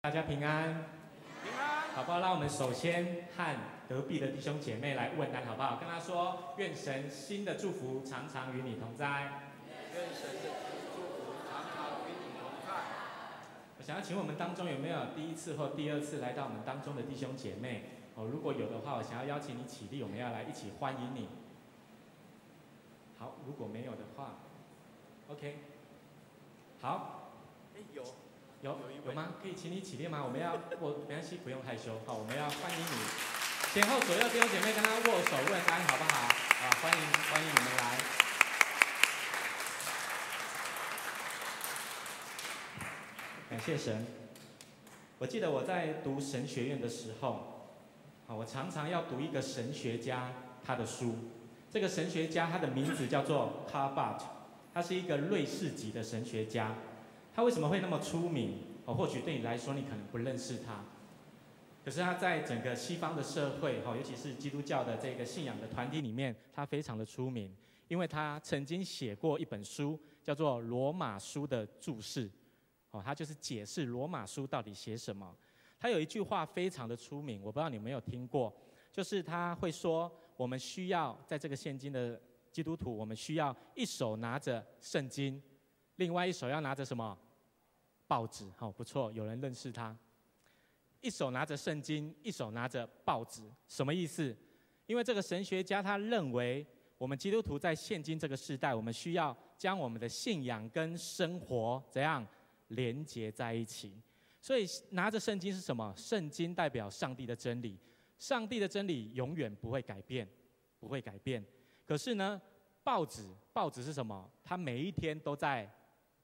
大家平安，平安，好不好？让我们首先和隔壁的弟兄姐妹来问安，好不好？跟他说，愿神新的祝福常常与你同在。愿神的祝福常常与你同在。我想要请问我们当中有没有第一次或第二次来到我们当中的弟兄姐妹？哦，如果有的话，我想要邀请你起立，我们要来一起欢迎你。好，如果没有的话，OK，好。哎，有。有有吗？可以请你起立吗？我们要我，没关系，不用害羞。好，我们要欢迎你，前后左右弟兄姐妹跟他握手问安，好不好？啊，欢迎欢迎你们来。感谢神。我记得我在读神学院的时候，啊，我常常要读一个神学家他的书。这个神学家他的名字叫做卡尔巴特，他是一个瑞士籍的神学家。他为什么会那么出名？哦，或许对你来说，你可能不认识他。可是他在整个西方的社会，哈，尤其是基督教的这个信仰的团体里面，他非常的出名，因为他曾经写过一本书，叫做《罗马书》的注释。哦，他就是解释罗马书到底写什么。他有一句话非常的出名，我不知道你有没有听过，就是他会说：我们需要在这个现今的基督徒，我们需要一手拿着圣经，另外一手要拿着什么？报纸，好，不错，有人认识他。一手拿着圣经，一手拿着报纸，什么意思？因为这个神学家他认为，我们基督徒在现今这个时代，我们需要将我们的信仰跟生活怎样连接在一起。所以拿着圣经是什么？圣经代表上帝的真理，上帝的真理永远不会改变，不会改变。可是呢，报纸，报纸是什么？它每一天都在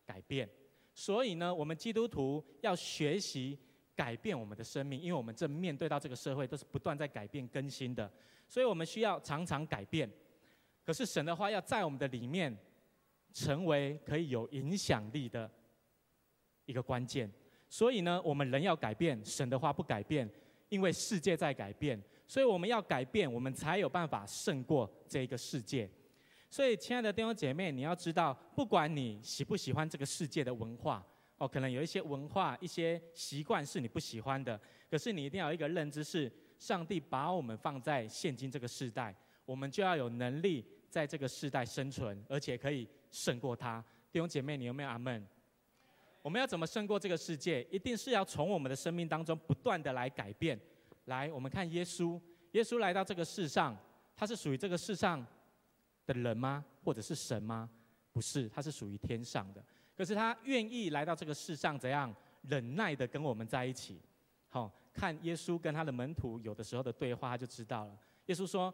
改变。所以呢，我们基督徒要学习改变我们的生命，因为我们正面对到这个社会都是不断在改变更新的，所以我们需要常常改变。可是神的话要在我们的里面成为可以有影响力的一个关键。所以呢，我们人要改变，神的话不改变，因为世界在改变，所以我们要改变，我们才有办法胜过这一个世界。所以，亲爱的弟兄姐妹，你要知道，不管你喜不喜欢这个世界的文化，哦，可能有一些文化、一些习惯是你不喜欢的，可是你一定要有一个认知是，上帝把我们放在现今这个世代，我们就要有能力在这个世代生存，而且可以胜过它。弟兄姐妹，你有没有阿门？我们要怎么胜过这个世界？一定是要从我们的生命当中不断的来改变。来，我们看耶稣，耶稣来到这个世上，他是属于这个世上的人吗？或者是神吗？不是，他是属于天上的。可是他愿意来到这个世上，怎样忍耐的跟我们在一起？好，看耶稣跟他的门徒有的时候的对话，他就知道了。耶稣说：“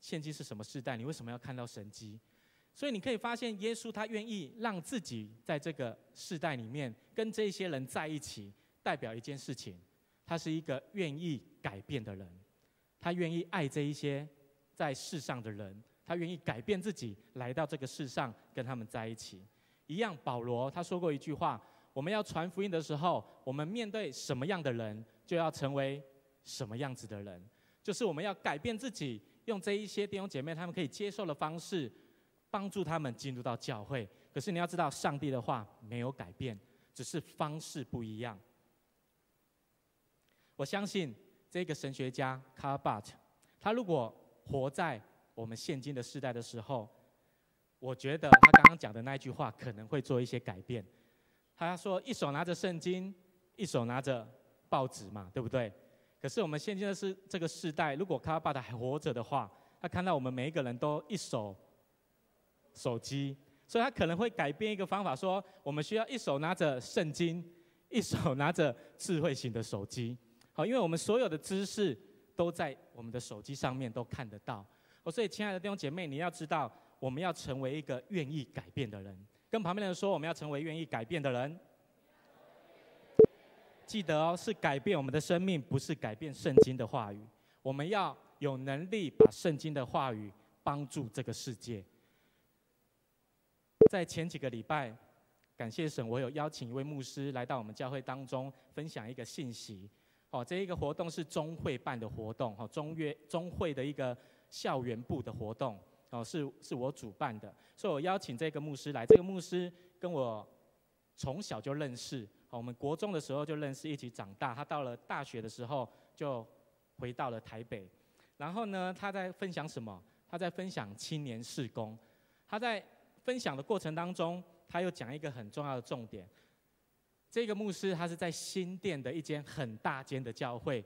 现今是什么世代？你为什么要看到神迹？”所以你可以发现，耶稣他愿意让自己在这个世代里面跟这些人在一起，代表一件事情：他是一个愿意改变的人，他愿意爱这一些在世上的人。他愿意改变自己，来到这个世上跟他们在一起。一样，保罗他说过一句话：我们要传福音的时候，我们面对什么样的人，就要成为什么样子的人。就是我们要改变自己，用这一些弟兄姐妹他们可以接受的方式，帮助他们进入到教会。可是你要知道，上帝的话没有改变，只是方式不一样。我相信这个神学家卡巴特，他如果活在我们现今的世代的时候，我觉得他刚刚讲的那句话可能会做一些改变。他说：“一手拿着圣经，一手拿着报纸嘛，对不对？”可是我们现今的是这个世代，如果卡尔巴特还活着的话，他看到我们每一个人都一手手机，所以他可能会改变一个方法，说我们需要一手拿着圣经，一手拿着智慧型的手机。好，因为我们所有的知识都在我们的手机上面都看得到。所以，亲爱的弟兄姐妹，你要知道，我们要成为一个愿意改变的人。跟旁边的人说，我们要成为愿意改变的人。记得哦，是改变我们的生命，不是改变圣经的话语。我们要有能力把圣经的话语帮助这个世界。在前几个礼拜，感谢神，我有邀请一位牧师来到我们教会当中，分享一个信息。哦，这一个活动是中会办的活动，哦，中约中会的一个。校园部的活动哦，是是我主办的，所以我邀请这个牧师来。这个牧师跟我从小就认识，好，我们国中的时候就认识，一起长大。他到了大学的时候就回到了台北。然后呢，他在分享什么？他在分享青年事工。他在分享的过程当中，他又讲一个很重要的重点。这个牧师他是在新店的一间很大间的教会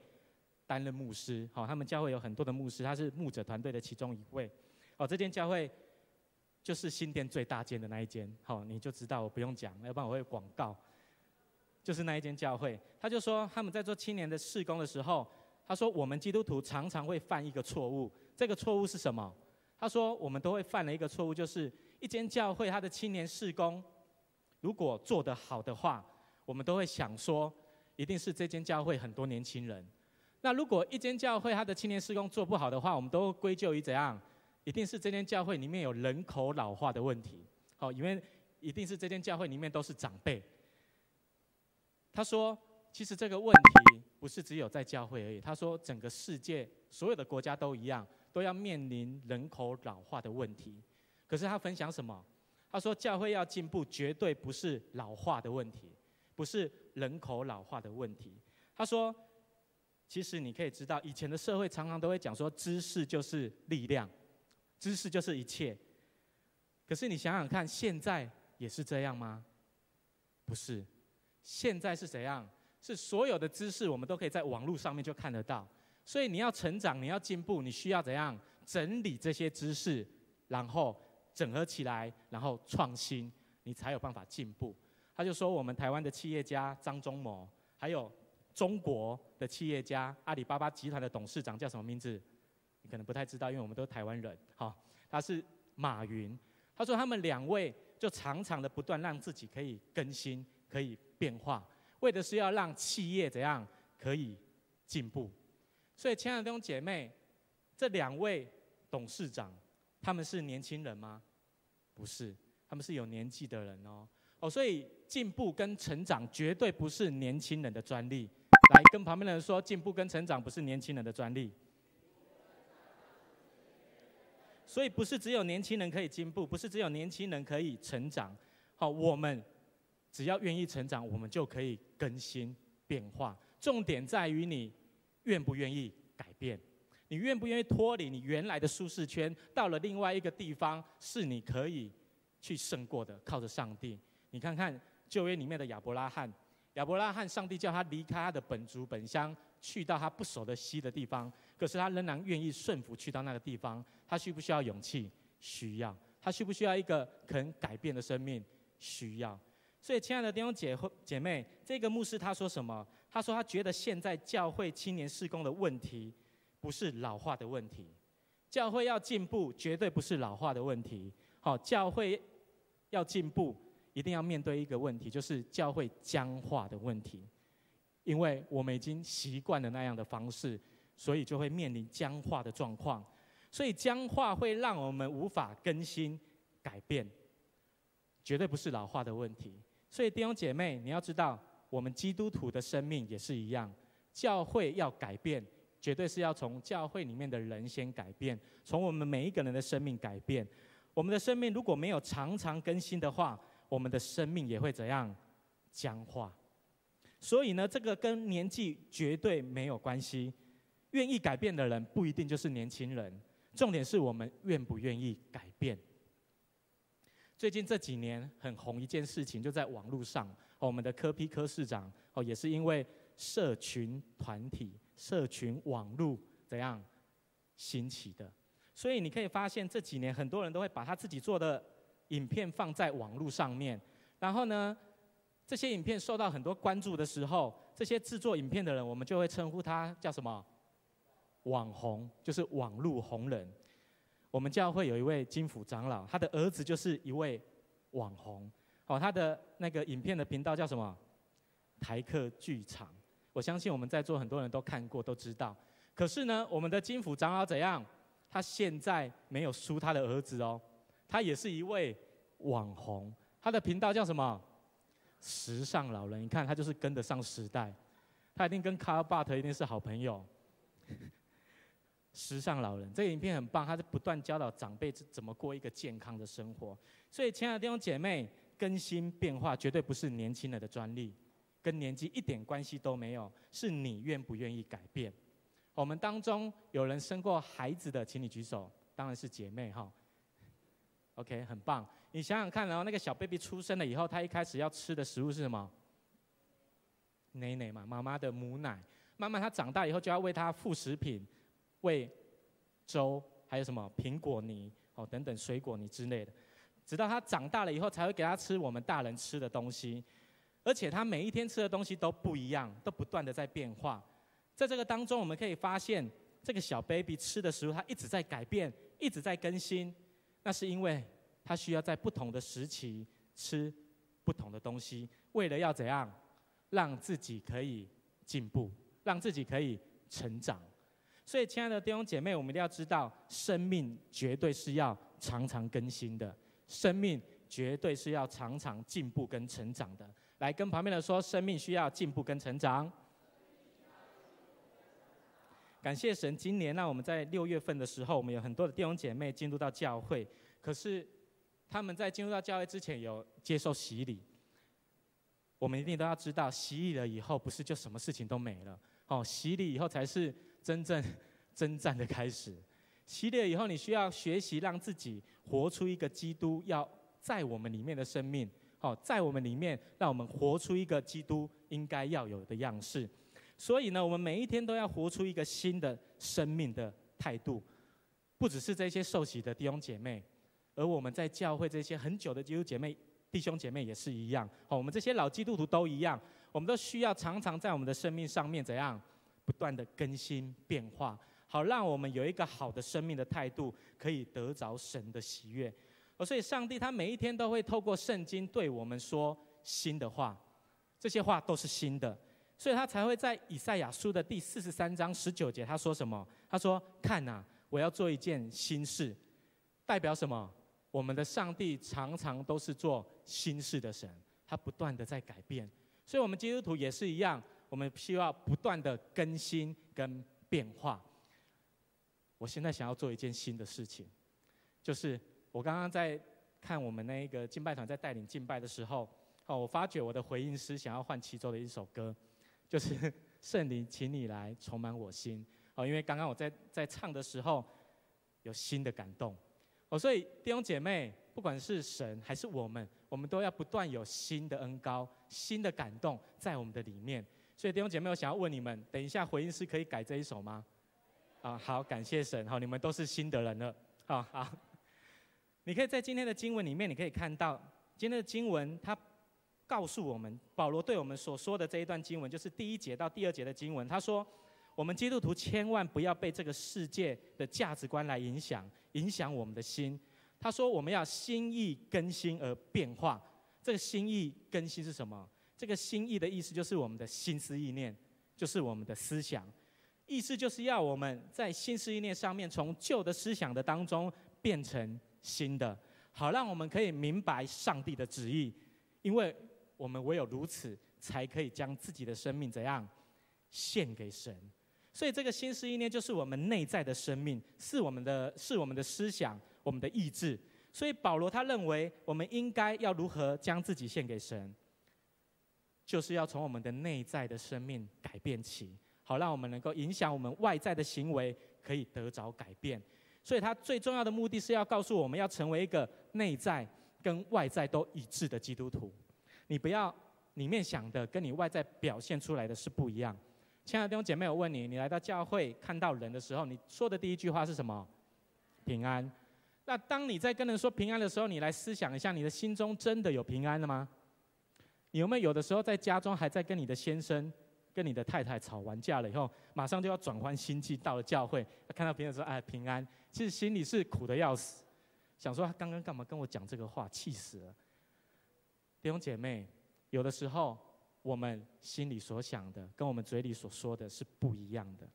担任牧师。好，他们教会有很多的牧师，他是牧者团队的其中一位。哦，这间教会。就是新店最大间的那一间，好，你就知道我不用讲，要不然我会广告。就是那一间教会，他就说他们在做青年的事工的时候，他说我们基督徒常常会犯一个错误，这个错误是什么？他说我们都会犯了一个错误，就是一间教会他的青年事工如果做得好的话，我们都会想说一定是这间教会很多年轻人。那如果一间教会他的青年事工做不好的话，我们都归咎于怎样？一定是这间教会里面有人口老化的问题，好，因为一定是这间教会里面都是长辈。他说，其实这个问题不是只有在教会而已。他说，整个世界所有的国家都一样，都要面临人口老化的问题。可是他分享什么？他说，教会要进步，绝对不是老化的问题，不是人口老化的问题。他说，其实你可以知道，以前的社会常常都会讲说，知识就是力量。知识就是一切，可是你想想看，现在也是这样吗？不是，现在是怎样？是所有的知识我们都可以在网络上面就看得到。所以你要成长，你要进步，你需要怎样整理这些知识，然后整合起来，然后创新，你才有办法进步。他就说，我们台湾的企业家张忠谋，还有中国的企业家阿里巴巴集团的董事长叫什么名字？你可能不太知道，因为我们都是台湾人。好，他是马云。他说他们两位就常常的不断让自己可以更新、可以变化，为的是要让企业怎样可以进步。所以，亲爱的弟兄姐妹，这两位董事长，他们是年轻人吗？不是，他们是有年纪的人哦。哦，所以进步跟成长绝对不是年轻人的专利。来，跟旁边的人说，进步跟成长不是年轻人的专利。所以不是只有年轻人可以进步，不是只有年轻人可以成长。好，我们只要愿意成长，我们就可以更新变化。重点在于你愿不愿意改变，你愿不愿意脱离你原来的舒适圈，到了另外一个地方是你可以去胜过的。靠着上帝，你看看旧约里面的亚伯拉罕，亚伯拉罕，上帝叫他离开他的本族本乡。去到他不熟的西的地方，可是他仍然愿意顺服去到那个地方。他需不需要勇气？需要。他需不需要一个肯改变的生命？需要。所以，亲爱的弟兄姐姐妹，这个牧师他说什么？他说他觉得现在教会青年事工的问题，不是老化的问题。教会要进步，绝对不是老化的问题。好，教会要进步，一定要面对一个问题，就是教会僵化的问题。因为我们已经习惯了那样的方式，所以就会面临僵化的状况。所以僵化会让我们无法更新、改变，绝对不是老化的问题。所以弟兄姐妹，你要知道，我们基督徒的生命也是一样。教会要改变，绝对是要从教会里面的人先改变，从我们每一个人的生命改变。我们的生命如果没有常常更新的话，我们的生命也会怎样？僵化。所以呢，这个跟年纪绝对没有关系。愿意改变的人不一定就是年轻人，重点是我们愿不愿意改变。最近这几年很红一件事情，就在网络上，我们的柯 P 柯市长哦，也是因为社群团体、社群网络怎样兴起的。所以你可以发现这几年很多人都会把他自己做的影片放在网络上面，然后呢，这些影片受到很多关注的时候，这些制作影片的人，我们就会称呼他叫什么？网红，就是网络红人。我们教会有一位金辅长老，他的儿子就是一位网红。哦，他的那个影片的频道叫什么？台客剧场。我相信我们在座很多人都看过，都知道。可是呢，我们的金辅长老怎样？他现在没有输他的儿子哦，他也是一位网红。他的频道叫什么？时尚老人，你看他就是跟得上时代，他一定跟卡尔巴特一定是好朋友。时尚老人这个影片很棒，他是不断教导长辈怎么过一个健康的生活。所以，亲爱的弟兄姐妹，更新变化绝对不是年轻人的专利，跟年纪一点关系都没有，是你愿不愿意改变。我们当中有人生过孩子的，请你举手，当然是姐妹哈。OK，很棒。你想想看，然后那个小 baby 出生了以后，他一开始要吃的食物是什么？奶奶嘛，妈妈的母奶。慢慢他长大以后，就要喂他副食品，喂粥，还有什么苹果泥哦等等水果泥之类的。直到他长大了以后，才会给他吃我们大人吃的东西。而且他每一天吃的东西都不一样，都不断的在变化。在这个当中，我们可以发现，这个小 baby 吃的食物，它一直在改变，一直在更新。那是因为他需要在不同的时期吃不同的东西，为了要怎样让自己可以进步，让自己可以成长。所以，亲爱的弟兄姐妹，我们一定要知道，生命绝对是要常常更新的，生命绝对是要常常进步跟成长的。来跟旁边的说，生命需要进步跟成长。感谢神，今年呢，我们在六月份的时候，我们有很多的弟兄姐妹进入到教会。可是他们在进入到教会之前，有接受洗礼。我们一定都要知道，洗礼了以后，不是就什么事情都没了。哦，洗礼以后才是真正征战的开始。洗礼了以后，你需要学习让自己活出一个基督要在我们里面的生命。好，在我们里面，让我们活出一个基督应该要有的样式。所以呢，我们每一天都要活出一个新的生命的态度。不只是这些受洗的弟兄姐妹，而我们在教会这些很久的基督姐妹、弟兄姐妹也是一样。好，我们这些老基督徒都一样，我们都需要常常在我们的生命上面怎样不断的更新变化，好让我们有一个好的生命的态度，可以得着神的喜悦。所以，上帝他每一天都会透过圣经对我们说新的话，这些话都是新的，所以他才会在以赛亚书的第四十三章十九节，他说什么？他说：“看呐，我要做一件新事。”代表什么？我们的上帝常常都是做新事的神，他不断的在改变。所以，我们基督徒也是一样，我们需要不断的更新跟变化。我现在想要做一件新的事情，就是。我刚刚在看我们那一个敬拜团在带领敬拜的时候，哦，我发觉我的回应诗想要换其中的一首歌，就是 圣灵，请你来充满我心。哦，因为刚刚我在在唱的时候有新的感动，哦，所以弟兄姐妹，不管是神还是我们，我们都要不断有新的恩膏、新的感动在我们的里面。所以弟兄姐妹，我想要问你们，等一下回应诗可以改这一首吗？啊，好，感谢神，好，你们都是新的人了，好好。你可以在今天的经文里面，你可以看到今天的经文，它告诉我们，保罗对我们所说的这一段经文，就是第一节到第二节的经文。他说，我们基督徒千万不要被这个世界的价值观来影响，影响我们的心。他说，我们要心意更新而变化。这个心意更新是什么？这个心意的意思就是我们的心思意念，就是我们的思想。意思就是要我们在心思意念上面，从旧的思想的当中变成。新的，好让我们可以明白上帝的旨意，因为我们唯有如此，才可以将自己的生命怎样献给神。所以这个心思意念就是我们内在的生命，是我们的，是我们的思想，我们的意志。所以保罗他认为，我们应该要如何将自己献给神，就是要从我们的内在的生命改变起，好让我们能够影响我们外在的行为，可以得着改变。所以，他最重要的目的是要告诉我们要成为一个内在跟外在都一致的基督徒。你不要里面想的跟你外在表现出来的是不一样。亲爱的弟兄姐妹，我问你：你来到教会看到人的时候，你说的第一句话是什么？平安。那当你在跟人说平安的时候，你来思想一下，你的心中真的有平安了吗？你有没有有的时候在家中还在跟你的先生？跟你的太太吵完架了以后，马上就要转换心境，到了教会，看到别人说：“哎，平安。”其实心里是苦的要死，想说他刚刚干嘛跟我讲这个话，气死了。弟兄姐妹，有的时候我们心里所想的，跟我们嘴里所说的是不一样的。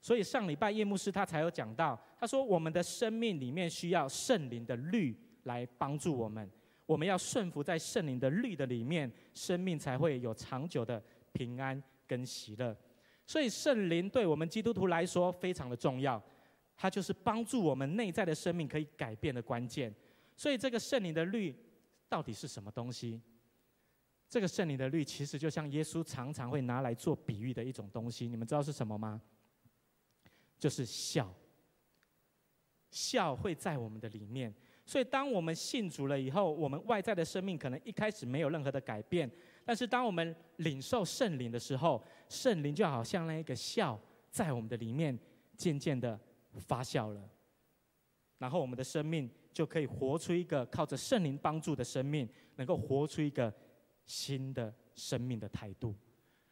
所以上礼拜叶牧师他才有讲到，他说我们的生命里面需要圣灵的律来帮助我们，我们要顺服在圣灵的律的里面，生命才会有长久的。平安跟喜乐，所以圣灵对我们基督徒来说非常的重要，它就是帮助我们内在的生命可以改变的关键。所以这个圣灵的律到底是什么东西？这个圣灵的律其实就像耶稣常常会拿来做比喻的一种东西，你们知道是什么吗？就是笑。笑会在我们的里面，所以当我们信主了以后，我们外在的生命可能一开始没有任何的改变，但是当我们领受圣灵的时候，圣灵就好像那一个笑在我们的里面渐渐的发酵了，然后我们的生命就可以活出一个靠着圣灵帮助的生命，能够活出一个新的生命的态度。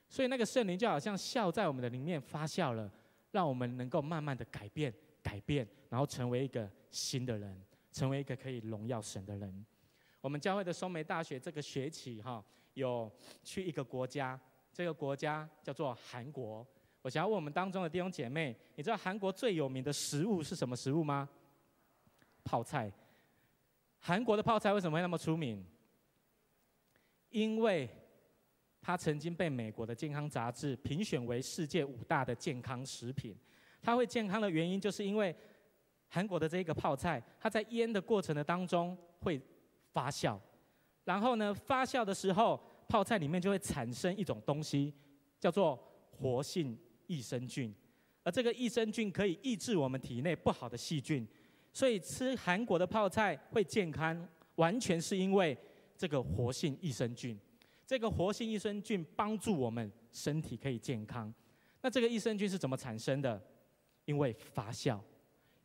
所以那个圣灵就好像笑在我们的里面发酵了，让我们能够慢慢的改变。改变，然后成为一个新的人，成为一个可以荣耀神的人。我们教会的松梅大学这个学期哈，有去一个国家，这个国家叫做韩国。我想要问我们当中的弟兄姐妹，你知道韩国最有名的食物是什么食物吗？泡菜。韩国的泡菜为什么会那么出名？因为它曾经被美国的健康杂志评选为世界五大的健康食品。它会健康的原因，就是因为韩国的这个泡菜，它在腌的过程的当中会发酵，然后呢，发酵的时候，泡菜里面就会产生一种东西，叫做活性益生菌，而这个益生菌可以抑制我们体内不好的细菌，所以吃韩国的泡菜会健康，完全是因为这个活性益生菌，这个活性益生菌帮助我们身体可以健康。那这个益生菌是怎么产生的？因为发酵，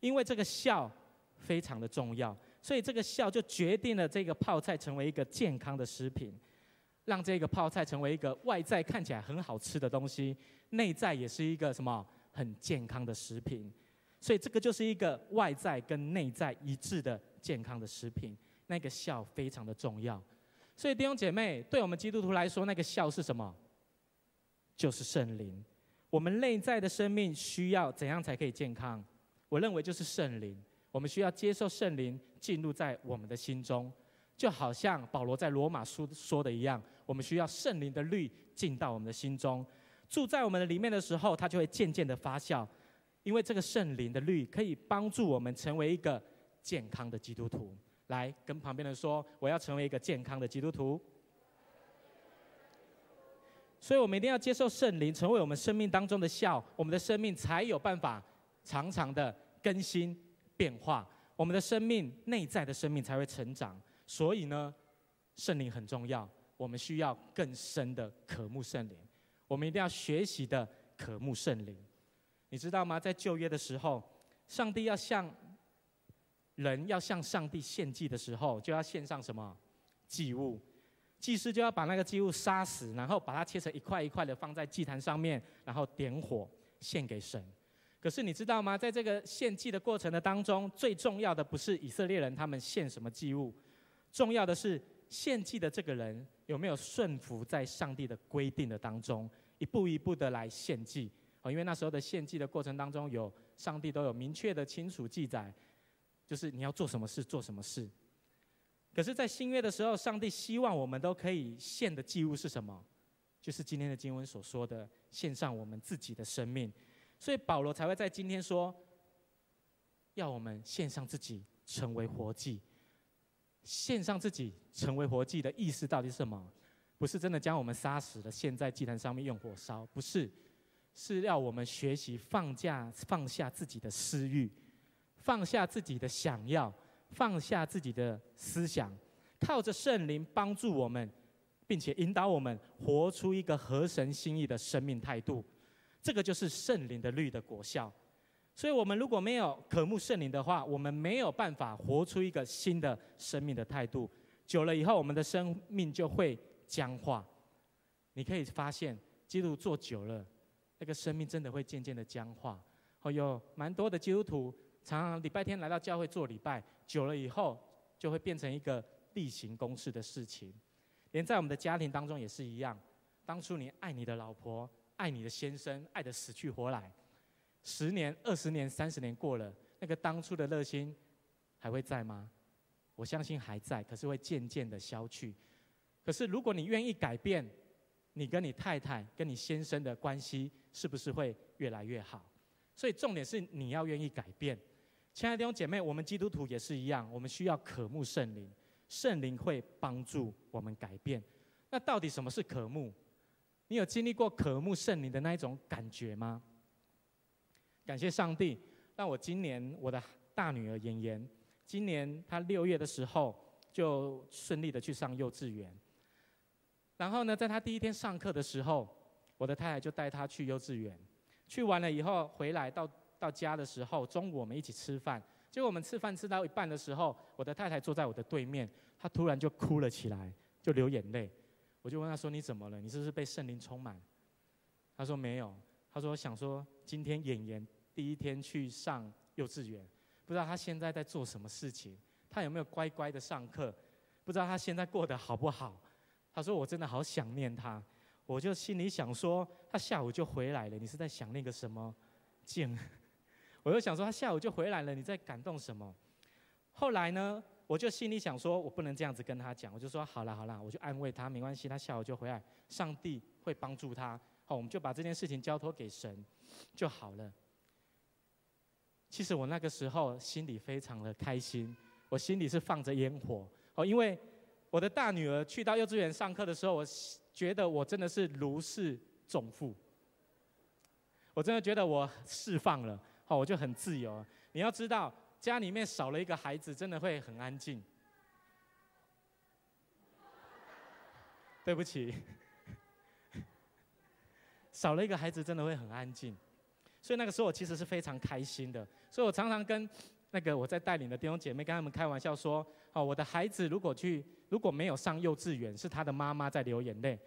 因为这个酵非常的重要，所以这个酵就决定了这个泡菜成为一个健康的食品，让这个泡菜成为一个外在看起来很好吃的东西，内在也是一个什么很健康的食品。所以这个就是一个外在跟内在一致的健康的食品。那个笑非常的重要。所以弟兄姐妹，对我们基督徒来说，那个笑是什么？就是圣灵。我们内在的生命需要怎样才可以健康？我认为就是圣灵。我们需要接受圣灵进入在我们的心中，就好像保罗在罗马书说的一样，我们需要圣灵的律进到我们的心中，住在我们的里面的时候，它就会渐渐的发酵。因为这个圣灵的律可以帮助我们成为一个健康的基督徒。来跟旁边的人说，我要成为一个健康的基督徒。所以，我们一定要接受圣灵，成为我们生命当中的笑，我们的生命才有办法常常的更新变化，我们的生命内在的生命才会成长。所以呢，圣灵很重要，我们需要更深的渴慕圣灵，我们一定要学习的渴慕圣灵。你知道吗？在旧约的时候，上帝要向人要向上帝献祭的时候，就要献上什么祭物？祭司就要把那个祭物杀死，然后把它切成一块一块的放在祭坛上面，然后点火献给神。可是你知道吗？在这个献祭的过程的当中，最重要的不是以色列人他们献什么祭物，重要的是献祭的这个人有没有顺服在上帝的规定的当中，一步一步的来献祭。哦，因为那时候的献祭的过程当中，有上帝都有明确的清楚记载，就是你要做什么事，做什么事。可是，在新约的时候，上帝希望我们都可以献的祭物是什么？就是今天的经文所说的，献上我们自己的生命。所以保罗才会在今天说，要我们献上自己，成为活祭。献上自己，成为活祭的意思到底是什么？不是真的将我们杀死了，献在祭坛上面用火烧，不是，是要我们学习放假，放下自己的私欲，放下自己的想要。放下自己的思想，靠着圣灵帮助我们，并且引导我们活出一个合神心意的生命态度。这个就是圣灵的律的果效。所以，我们如果没有渴慕圣灵的话，我们没有办法活出一个新的生命的态度。久了以后，我们的生命就会僵化。你可以发现，基督做久了，那个生命真的会渐渐的僵化。哦，有蛮多的基督徒。常常礼拜天来到教会做礼拜，久了以后就会变成一个例行公事的事情。连在我们的家庭当中也是一样。当初你爱你的老婆、爱你的先生，爱得死去活来，十年、二十年、三十年过了，那个当初的热心还会在吗？我相信还在，可是会渐渐的消去。可是如果你愿意改变，你跟你太太、跟你先生的关系是不是会越来越好？所以重点是你要愿意改变。亲爱的弟兄姐妹，我们基督徒也是一样，我们需要渴慕圣灵，圣灵会帮助我们改变。那到底什么是渴慕？你有经历过渴慕圣灵的那一种感觉吗？感谢上帝，让我今年我的大女儿妍妍，今年她六月的时候就顺利的去上幼稚园。然后呢，在他第一天上课的时候，我的太太就带他去幼稚园，去完了以后回来到到家的时候，中午我们一起吃饭。结果我们吃饭吃到一半的时候，我的太太坐在我的对面，她突然就哭了起来，就流眼泪。我就问她说：“你怎么了？你是不是被圣灵充满？”她说：“没有。”她说：“想说今天妍妍第一天去上幼稚园，不知道她现在在做什么事情，她有没有乖乖的上课？不知道她现在过得好不好？”他说：“我真的好想念他。”我就心里想说：“他下午就回来了，你是在想那个什么静？” 我就想说：“他下午就回来了，你在感动什么？”后来呢，我就心里想说：“我不能这样子跟他讲。”我就说：“好了好了，我就安慰他，没关系，他下午就回来，上帝会帮助他。”好，我们就把这件事情交托给神就好了。其实我那个时候心里非常的开心，我心里是放着烟火哦，因为我的大女儿去到幼稚园上课的时候，我觉得我真的是如释重负，我真的觉得我释放了，好，我就很自由。你要知道，家里面少了一个孩子，真的会很安静。对不起。少了一个孩子，真的会很安静，所以那个时候我其实是非常开心的。所以我常常跟那个我在带领的弟兄姐妹跟他们开玩笑说：“哦，我的孩子如果去如果没有上幼稚园，是他的妈妈在流眼泪；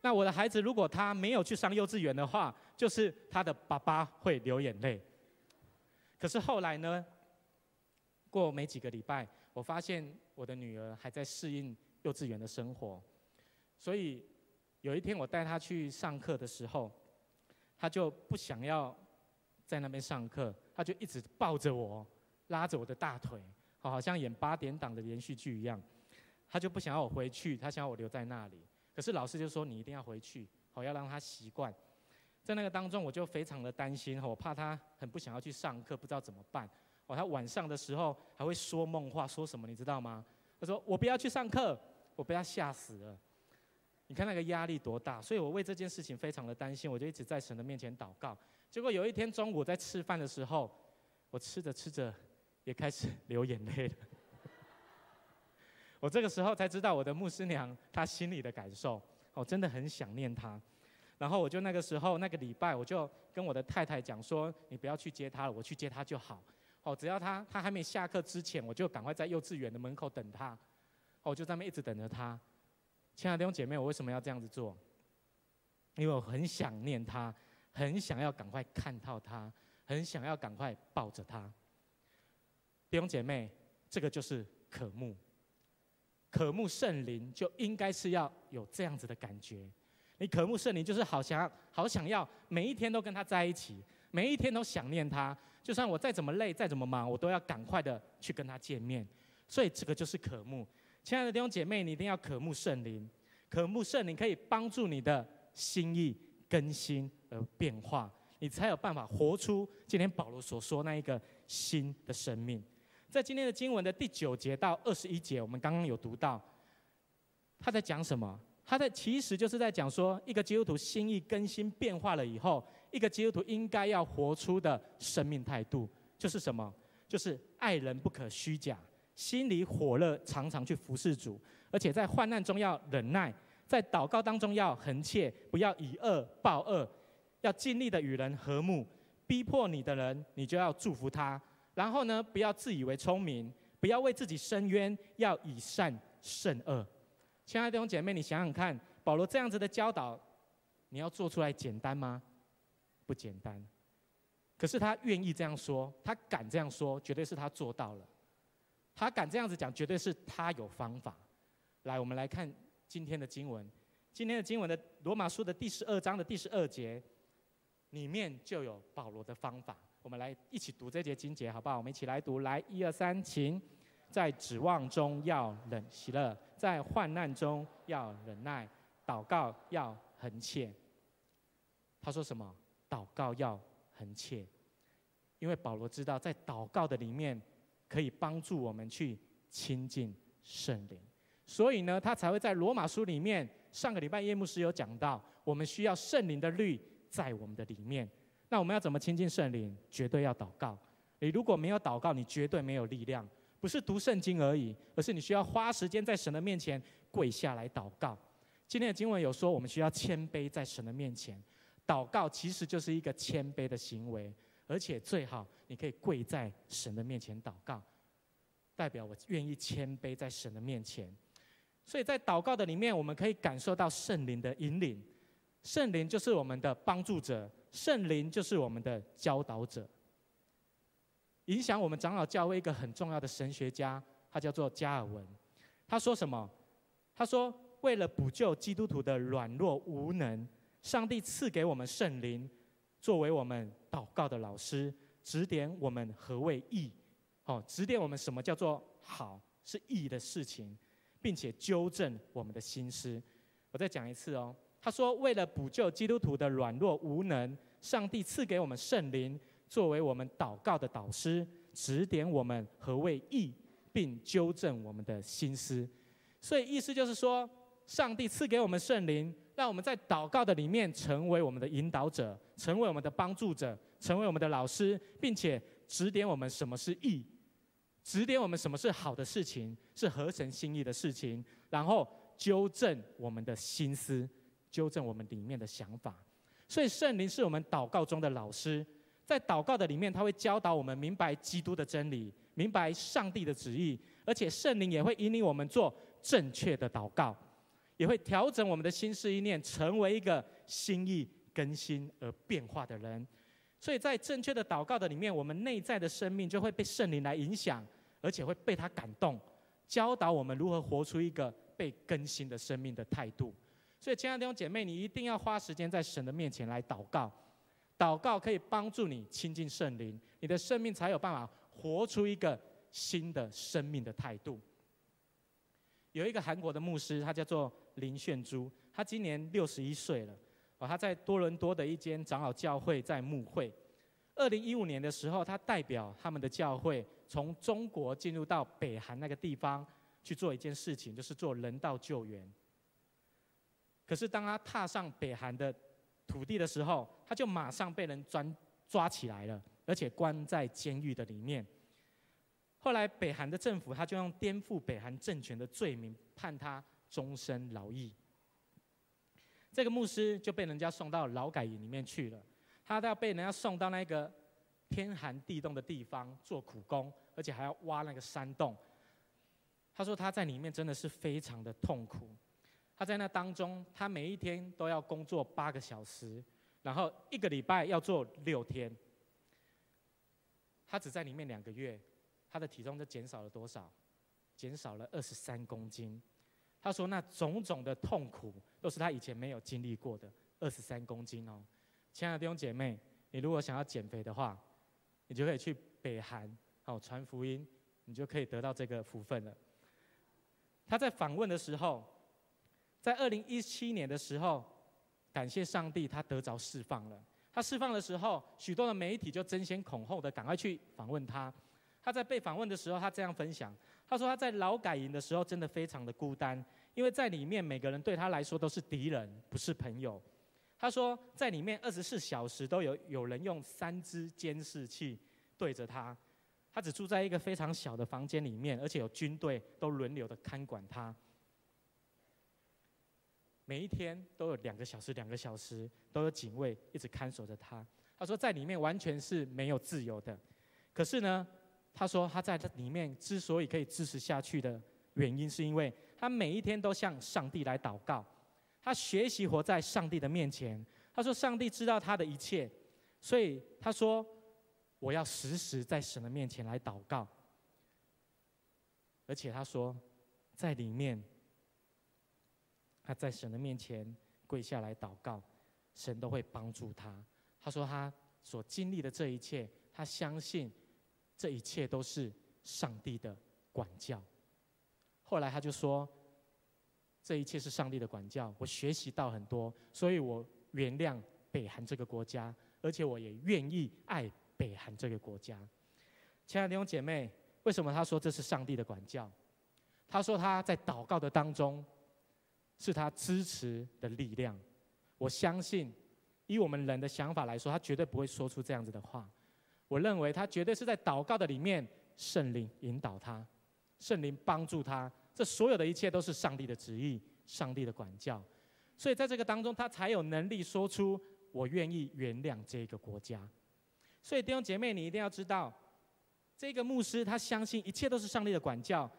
那我的孩子如果他没有去上幼稚园的话，就是他的爸爸会流眼泪。”可是后来呢，过没几个礼拜，我发现我的女儿还在适应幼稚园的生活，所以。有一天我带她去上课的时候，她就不想要在那边上课，她就一直抱着我，拉着我的大腿，好好像演八点档的连续剧一样。他就不想要我回去，他想要我留在那里。可是老师就说你一定要回去，好要让他习惯。在那个当中，我就非常的担心，我怕他很不想要去上课，不知道怎么办。哦，他晚上的时候还会说梦话，说什么你知道吗？他说我不要去上课，我被他吓死了。你看那个压力多大，所以我为这件事情非常的担心，我就一直在神的面前祷告。结果有一天中午在吃饭的时候，我吃着吃着也开始流眼泪了。我这个时候才知道我的牧师娘她心里的感受，我真的很想念她。然后我就那个时候那个礼拜，我就跟我的太太讲说：“你不要去接她了，我去接她就好。哦，只要她她还没下课之前，我就赶快在幼稚园的门口等她。哦，我就在那一直等着她。”亲爱的弟兄姐妹，我为什么要这样子做？因为我很想念她，很想要赶快看到她，很想要赶快抱着她。弟兄姐妹，这个就是渴慕，渴慕圣灵就应该是要有这样子的感觉。你渴慕圣灵，就是好想要，好想要每一天都跟他在一起，每一天都想念他。就算我再怎么累，再怎么忙，我都要赶快的去跟他见面。所以这个就是渴慕。亲爱的弟兄姐妹，你一定要渴慕圣灵，渴慕圣灵可以帮助你的心意更新而变化，你才有办法活出今天保罗所说那一个新的生命。在今天的经文的第九节到二十一节，我们刚刚有读到，他在讲什么？他在其实就是在讲说，一个基督徒心意更新变化了以后，一个基督徒应该要活出的生命态度，就是什么？就是爱人不可虚假。心里火热，常常去服侍主，而且在患难中要忍耐，在祷告当中要恒切，不要以恶报恶，要尽力的与人和睦，逼迫你的人，你就要祝福他。然后呢，不要自以为聪明，不要为自己伸冤，要以善胜恶。亲爱的弟兄姐妹，你想想看，保罗这样子的教导，你要做出来简单吗？不简单。可是他愿意这样说，他敢这样说，绝对是他做到了。他敢这样子讲，绝对是他有方法。来，我们来看今天的经文。今天的经文的罗马书的第十二章的第十二节，里面就有保罗的方法。我们来一起读这节经节，好不好？我们一起来读。来，一二三，请。在指望中要忍喜乐，在患难中要忍耐，祷告要恒切。他说什么？祷告要恒切，因为保罗知道，在祷告的里面。可以帮助我们去亲近圣灵，所以呢，他才会在罗马书里面，上个礼拜叶牧师有讲到，我们需要圣灵的律在我们的里面。那我们要怎么亲近圣灵？绝对要祷告。你如果没有祷告，你绝对没有力量。不是读圣经而已，而是你需要花时间在神的面前跪下来祷告。今天的经文有说，我们需要谦卑在神的面前祷告，其实就是一个谦卑的行为，而且最好你可以跪在神的面前祷告，代表我愿意谦卑在神的面前。所以在祷告的里面，我们可以感受到圣灵的引领，圣灵就是我们的帮助者，圣灵就是我们的教导者。影响我们长老教会一个很重要的神学家，他叫做加尔文。他说什么？他说：“为了补救基督徒的软弱无能，上帝赐给我们圣灵，作为我们祷告的老师，指点我们何谓义，哦，指点我们什么叫做好，是义的事情，并且纠正我们的心思。”我再讲一次哦。他说：“为了补救基督徒的软弱无能，上帝赐给我们圣灵。”作为我们祷告的导师，指点我们何谓义，并纠正我们的心思。所以意思就是说，上帝赐给我们圣灵，让我们在祷告的里面成为我们的引导者，成为我们的帮助者，成为我们的老师，并且指点我们什么是义，指点我们什么是好的事情，是合神心意的事情，然后纠正我们的心思，纠正我们里面的想法。所以圣灵是我们祷告中的老师。在祷告的里面，他会教导我们明白基督的真理，明白上帝的旨意，而且圣灵也会引领我们做正确的祷告，也会调整我们的心思意念，成为一个心意更新而变化的人。所以在正确的祷告的里面，我们内在的生命就会被圣灵来影响，而且会被他感动，教导我们如何活出一个被更新的生命的态度。所以，亲爱的弟兄姐妹，你一定要花时间在神的面前来祷告。祷告可以帮助你亲近圣灵，你的生命才有办法活出一个新的生命的态度。有一个韩国的牧师，他叫做林炫珠，他今年六十一岁了。哦，他在多伦多的一间长老教会在牧会。二零一五年的时候，他代表他们的教会从中国进入到北韩那个地方去做一件事情，就是做人道救援。可是当他踏上北韩的土地的时候，他就马上被人抓抓起来了，而且关在监狱的里面。后来北韩的政府他就用颠覆北韩政权的罪名判他终身劳役。这个牧师就被人家送到劳改营里面去了，他都要被人家送到那个天寒地冻的地方做苦工，而且还要挖那个山洞。他说他在里面真的是非常的痛苦。他在那当中，他每一天都要工作八个小时，然后一个礼拜要做六天。他只在里面两个月，他的体重就减少了多少？减少了二十三公斤。他说：“那种种的痛苦都是他以前没有经历过的，二十三公斤哦。”亲爱的弟兄姐妹，你如果想要减肥的话，你就可以去北韩哦传福音，你就可以得到这个福分了。他在访问的时候。在二零一七年的时候，感谢上帝，他得着释放了。他释放的时候，许多的媒体就争先恐后的赶快去访问他。他在被访问的时候，他这样分享：他说他在劳改营的时候真的非常的孤单，因为在里面每个人对他来说都是敌人，不是朋友。他说在里面二十四小时都有有人用三支监视器对着他，他只住在一个非常小的房间里面，而且有军队都轮流的看管他。每一天都有两个小时，两个小时都有警卫一直看守着他。他说在里面完全是没有自由的。可是呢，他说他在这里面之所以可以支持下去的原因，是因为他每一天都向上帝来祷告，他学习活在上帝的面前。他说上帝知道他的一切，所以他说我要时时在神的面前来祷告。而且他说在里面。他在神的面前跪下来祷告，神都会帮助他。他说他所经历的这一切，他相信这一切都是上帝的管教。后来他就说，这一切是上帝的管教，我学习到很多，所以我原谅北韩这个国家，而且我也愿意爱北韩这个国家。亲爱的弟兄姐妹，为什么他说这是上帝的管教？他说他在祷告的当中，是他支持的力量。我相信，以我们人的想法来说，他绝对不会说出这样子的话。我认为他绝对是在祷告的里面，圣灵引导他，圣灵帮助他。这所有的一切都是上帝的旨意，上帝的管教。所以在这个当中，他才有能力说出：“我愿意原谅这个国家。”所以弟兄姐妹，你一定要知道，这个牧师他相信一切都是上帝的管教，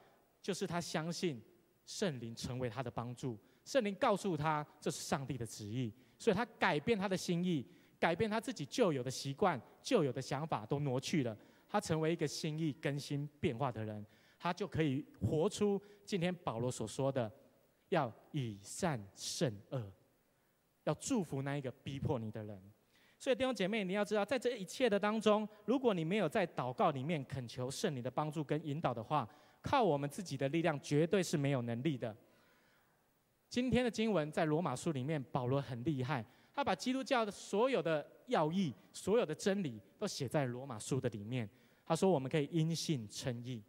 就是他相信圣灵成为他的帮助，圣灵告诉他这是上帝的旨意，所以他改变他的心意，改变他自己旧有的习惯、旧有的想法都挪去了，他成为一个心意更新变化的人，他就可以活出今天保罗所说的。要以善胜恶，要祝福那一个逼迫你的人。所以弟兄姐妹，你要知道，在这一切的当中，如果你没有在祷告里面恳求圣灵的帮助跟引导的话，靠我们自己的力量绝对是没有能力的。今天的经文在罗马书里面，保罗很厉害，他把基督教的所有的要义、所有的真理都写在罗马书的里面。他说，我们可以因信称义。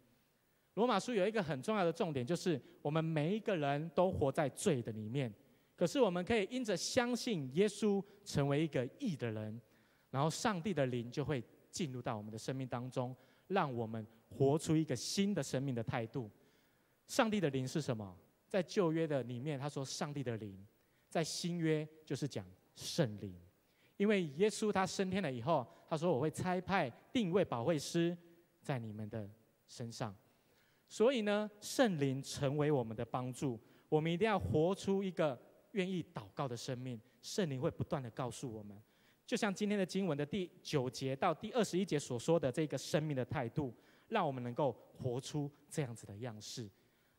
罗马书有一个很重要的重点，就是我们每一个人都活在罪的里面，可是我们可以因着相信耶稣，成为一个义的人，然后上帝的灵就会进入到我们的生命当中，让我们活出一个新的生命的态度。上帝的灵是什么？在旧约的里面，他说上帝的灵；在新约就是讲圣灵，因为耶稣他升天了以后，他说我会差派定位保惠师在你们的身上。所以呢，圣灵成为我们的帮助，我们一定要活出一个愿意祷告的生命。圣灵会不断的告诉我们，就像今天的经文的第九节到第二十一节所说的这个生命的态度，让我们能够活出这样子的样式，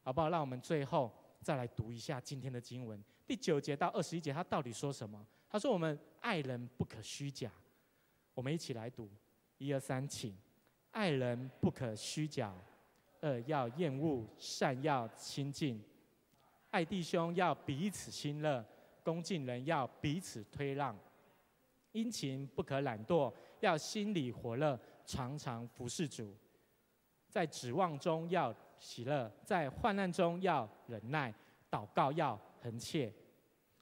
好不好？让我们最后再来读一下今天的经文，第九节到二十一节，他到底说什么？他说：“我们爱人不可虚假。”我们一起来读，一二三，请，爱人不可虚假。二要厌恶，善要亲近，爱弟兄要彼此亲热，恭敬人要彼此推让，殷勤不可懒惰，要心里火热，常常服侍主，在指望中要喜乐，在患难中要忍耐，祷告要恒切，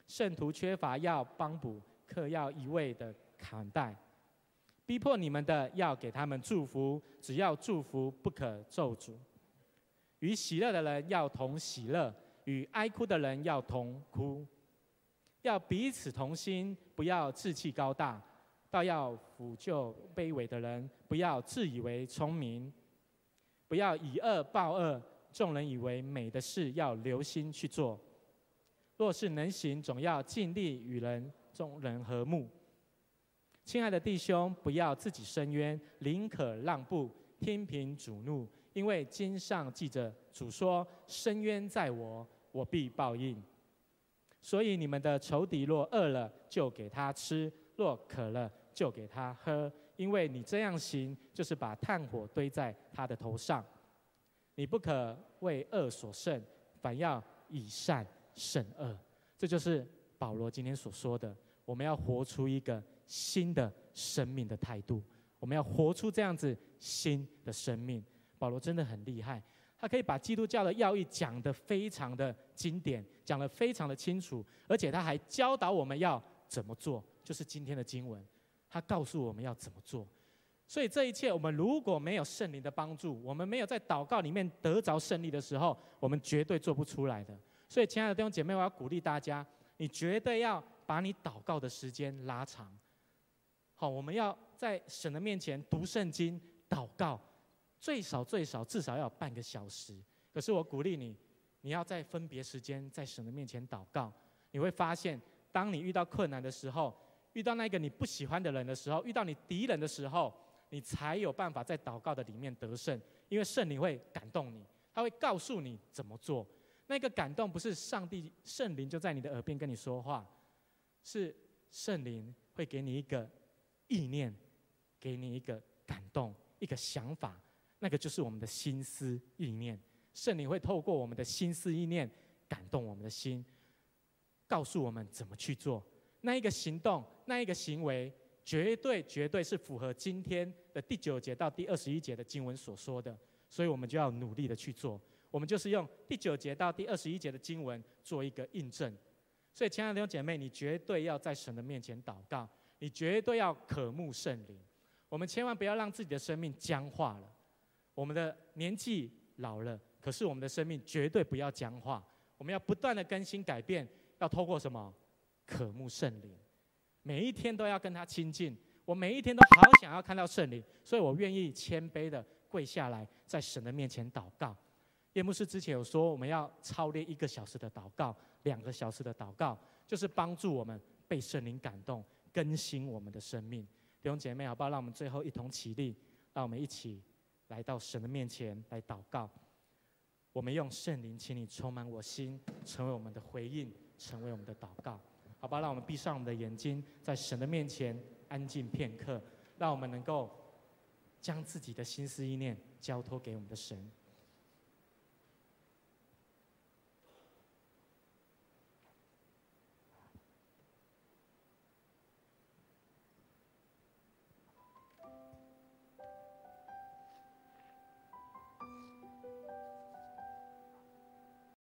圣徒缺乏要帮补，客要一味的款待，逼迫你们的要给他们祝福，只要祝福，不可咒诅。与喜乐的人要同喜乐，与哀哭的人要同哭，要彼此同心，不要志气高大，倒要俯就卑微的人，不要自以为聪明，不要以恶报恶。众人以为美的事，要留心去做。若是能行，总要尽力与人众人和睦。亲爱的弟兄，不要自己伸冤，宁可让步，听凭主怒。因为经上记着，主说：“伸冤在我，我必报应。”所以你们的仇敌若饿了，就给他吃；若渴了，就给他喝。因为你这样行，就是把炭火堆在他的头上。你不可为恶所胜，反要以善胜恶。这就是保罗今天所说的：我们要活出一个新的生命的态度，我们要活出这样子新的生命。保罗真的很厉害，他可以把基督教的要义讲得非常的经典，讲得非常的清楚，而且他还教导我们要怎么做，就是今天的经文，他告诉我们要怎么做。所以这一切，我们如果没有圣灵的帮助，我们没有在祷告里面得着胜利的时候，我们绝对做不出来的。所以，亲爱的弟兄姐妹，我要鼓励大家，你绝对要把你祷告的时间拉长。好，我们要在神的面前读圣经、祷告。最少最少至少要有半个小时。可是我鼓励你，你要在分别时间在神的面前祷告。你会发现，当你遇到困难的时候，遇到那个你不喜欢的人的时候，遇到你敌人的时候，你才有办法在祷告的里面得胜。因为圣灵会感动你，他会告诉你怎么做。那个感动不是上帝圣灵就在你的耳边跟你说话，是圣灵会给你一个意念，给你一个感动，一个想法。那个就是我们的心思意念，圣灵会透过我们的心思意念感动我们的心，告诉我们怎么去做。那一个行动，那一个行为，绝对绝对是符合今天的第九节到第二十一节的经文所说的。所以我们就要努力的去做。我们就是用第九节到第二十一节的经文做一个印证。所以，亲爱的弟兄姐妹，你绝对要在神的面前祷告，你绝对要渴慕圣灵。我们千万不要让自己的生命僵化了。我们的年纪老了，可是我们的生命绝对不要僵化。我们要不断的更新改变，要透过什么？渴慕圣灵，每一天都要跟他亲近。我每一天都好想要看到圣灵，所以我愿意谦卑的跪下来，在神的面前祷告。叶牧师之前有说，我们要操练一个小时的祷告，两个小时的祷告，就是帮助我们被圣灵感动，更新我们的生命。弟兄姐妹，好不好？让我们最后一同起立，让我们一起来到神的面前来祷告。我们用圣灵，请你充满我心，成为我们的回应，成为我们的祷告。好吧，让我们闭上我们的眼睛，在神的面前安静片刻，让我们能够将自己的心思意念交托给我们的神。